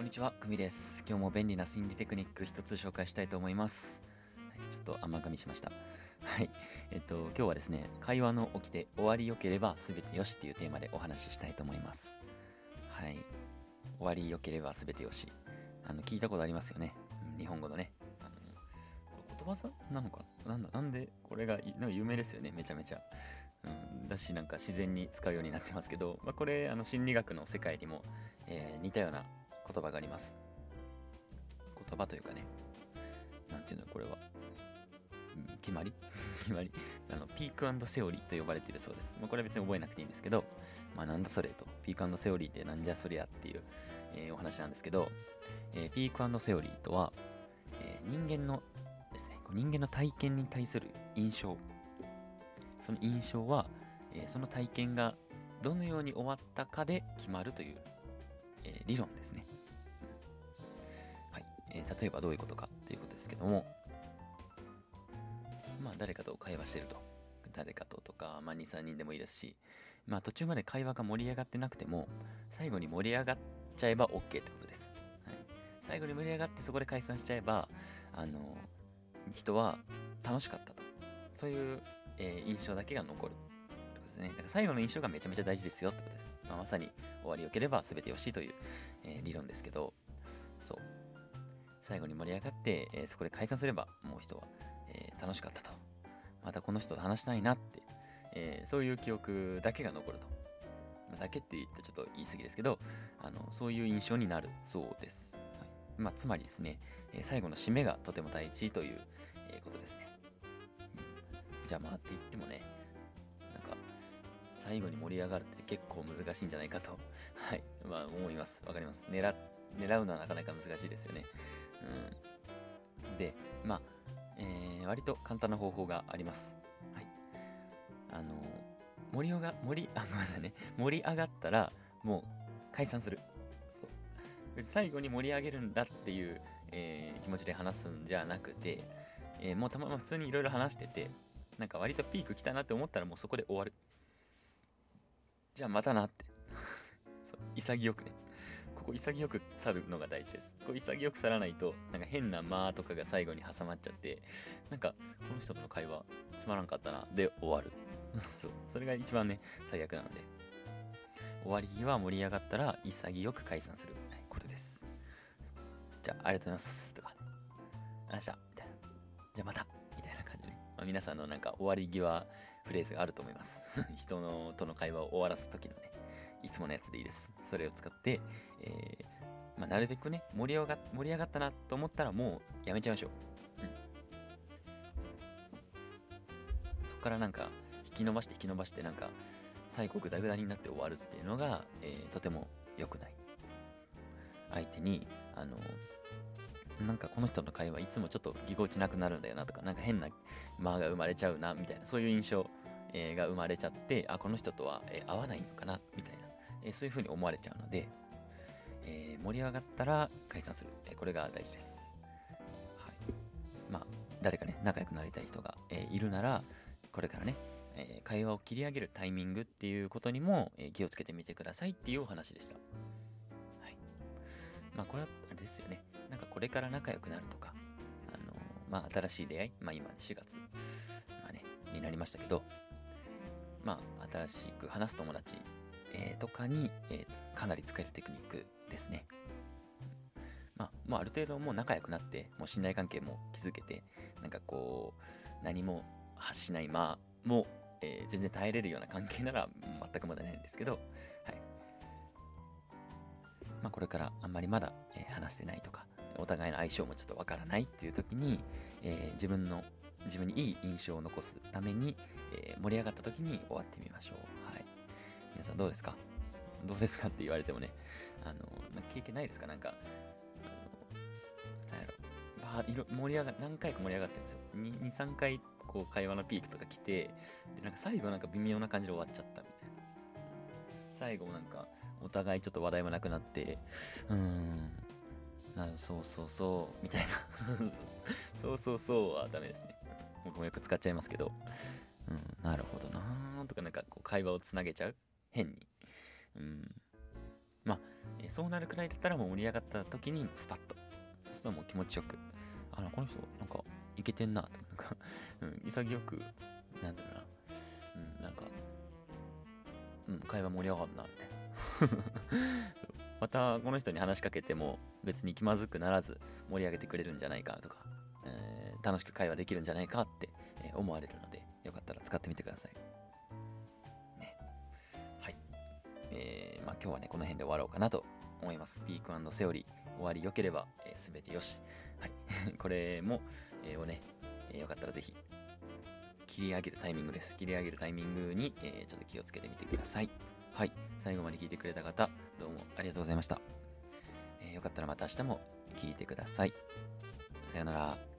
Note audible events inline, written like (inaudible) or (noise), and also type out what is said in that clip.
こんにちは、くみです。今日も便利な心理テクニック一つ紹介したいと思います。はい、ちょっと甘噛みしました。はい。えっと、今日はですね、会話の起きて終わり良ければ全てよしっていうテーマでお話ししたいと思います。はい。終わり良ければ全てよし。あの、聞いたことありますよね。日本語のね。あの言葉さなのかな？んだ、なんでこれがなんか有名ですよね、めちゃめちゃ。うん、だし、なんか自然に使うようになってますけど、まあ、これ、あの、心理学の世界にも、えー似たような言葉があります。言葉というかね、なんていうの、これは。決まり？(laughs) 決まりあのピークセオリーと呼ばれているそうです。まあ、これは別に覚えなくていいんですけど、まあ、なんだそれと、ピークセオリーってなんじゃそりゃっていう、えーお話なんですけど、えーピークセオリーとは、えー人間のですね、人間の体験に対する印象。その印象は、えーその体験がどのように終わったかで決まるという、えー理論ですね。例えばどういうことかということですけども、まあ誰かと会話してると。誰かととか、まあ2、3人でもいいですし、まあ途中まで会話が盛り上がってなくても、最後に盛り上がっちゃえば OK ってことです。はい、最後に盛り上がってそこで解散しちゃえば、あの人は楽しかったと。そういう、えー印象だけが残る。ってことですね。だから最後の印象がめちゃめちゃ大事ですよってことです。まあ、まさに終わりよければ全てよしという、えー理論ですけど、最後に盛り上がって、えーそこで解散すれば、もう人は、えー楽しかったと。またこの人と話したいなって、えーそういう記憶だけが残ると。だけって言ったらちょっと言い過ぎですけど、あのそういう印象になるそうです。はいまあ、つまりですね、え最後の締めがとても大事という、えことですね。うんじゃあまあって言ってもね、なんか最後に盛り上がるって結構難しいんじゃないかと、はい、まあ思います。わかります。狙狙うのはなかなか難しいですよね。うん、で、まあ、えー割と簡単な方法があります。はい。あの盛り上が、盛り、あ、ごめんなさいね。盛り上がったら、もう解散する。そう。最後に盛り上げるんだっていう、えー気持ちで話すんじゃなくて、えーもうたまま普通にいろいろ話してて、なんか割とピーク来たなって思ったらもうそこで終わる。じゃあまたなって。(laughs) そう潔くね。ここ潔く去るのが大事です。こう潔く去らないと、なんか変な間とかが最後に挟まっちゃって、なんかこの人との会話つまらんかったなで終わる。(laughs) そう。それが一番ね、最悪なので。終わりは盛り上がったら潔く解散する。はい、これです。じゃあ、ありがとうございます。とか、ありした。みたいな。じゃあまた。みたいな感じで。まあ、皆さんのなんか終わり際フレーズがあると思います。(laughs) 人のとの会話を終わらす時のね、いつものやつでいいです。それを使って、えーまあ、なるべくね盛り上が、盛り上がったなと思ったらもうやめちゃいましょう。うん。そこからなんか、引き伸ばして引き伸ばして、なんか、最後グダグダになって終わるっていうのが、えーとても良くない。相手に、あの、なんかこの人の会話いつもちょっとぎこちなくなるんだよなとか、なんか変な間が生まれちゃうなみたいな、そういう印象、が生まれちゃって、あ、この人とは、えー合わないのかなみたいな、えそういう風に思われちゃうので、え盛り上がったら解散する、えこれが大事です。はい。まあ、誰かね、仲良くなりたい人が、えいるなら、これからね、え会話を切り上げるタイミングっていうことにも、え気をつけてみてくださいっていうお話でした。はい。まあ、これはあれですよね。なんかこれから仲良くなるとか、あのまあ、新しい出会い、まあ今4月、まあね、になりましたけど、まあ、新しく話す友達、えーとかに、えーかなり使えるテクニックですね。まあ、もうある程度もう仲良くなって、もう信頼関係も築けて、なんかこう、何も発しないまあ、も、えー全然耐えれるような関係なら全く問題ないんですけど、はい。まあ、これからあんまりまだ、えー話してないとか、お互いの相性もちょっとわからないっていう時に、えー自分の、自分にいい印象を残すために、えー盛り上がった時に終わってみましょう。皆さんどうですか？どうですかって言われてもね、あの、経験ないですか？なんか、あの、なんやろ、バーいろ盛り上が何回か盛り上がってるんですよ。2、2 3回、こう、会話のピークとか来て、で、なんか最後なんか微妙な感じで終わっちゃったみたいな。最後なんか、お互いちょっと話題もなくなって、うーん、なそうそうそう、みたいな。(laughs) そうそうそうはダメですね。僕もよく使っちゃいますけど、うん、なるほどなーとかなんかこう会話をつなげちゃう変に。うん。まあ、えそうなるくらいだったらもう盛り上がった時にスパッとそうするともう気持ちよくあのこの人なんかいけてんなって (laughs) なんか、うん、潔くなんだろうなうんなんかうん会話盛り上がるなって (laughs) またこの人に話しかけても別に気まずくならず盛り上げてくれるんじゃないかとか、えー楽しく会話できるんじゃないかって、思われるのでよかったら使ってみてください。えーまあ、今日はね、この辺で終わろうかなと思います。ピークセオリー終わり良ければ、えー、全てよし。はい。(laughs) これも、えーをね、えーよかったらぜひ切り上げるタイミングです。切り上げるタイミングに、えちょっと気をつけてみてください。はい。最後まで聞いてくれた方、どうもありがとうございました。えーよかったらまた明日も聞いてください。さよなら。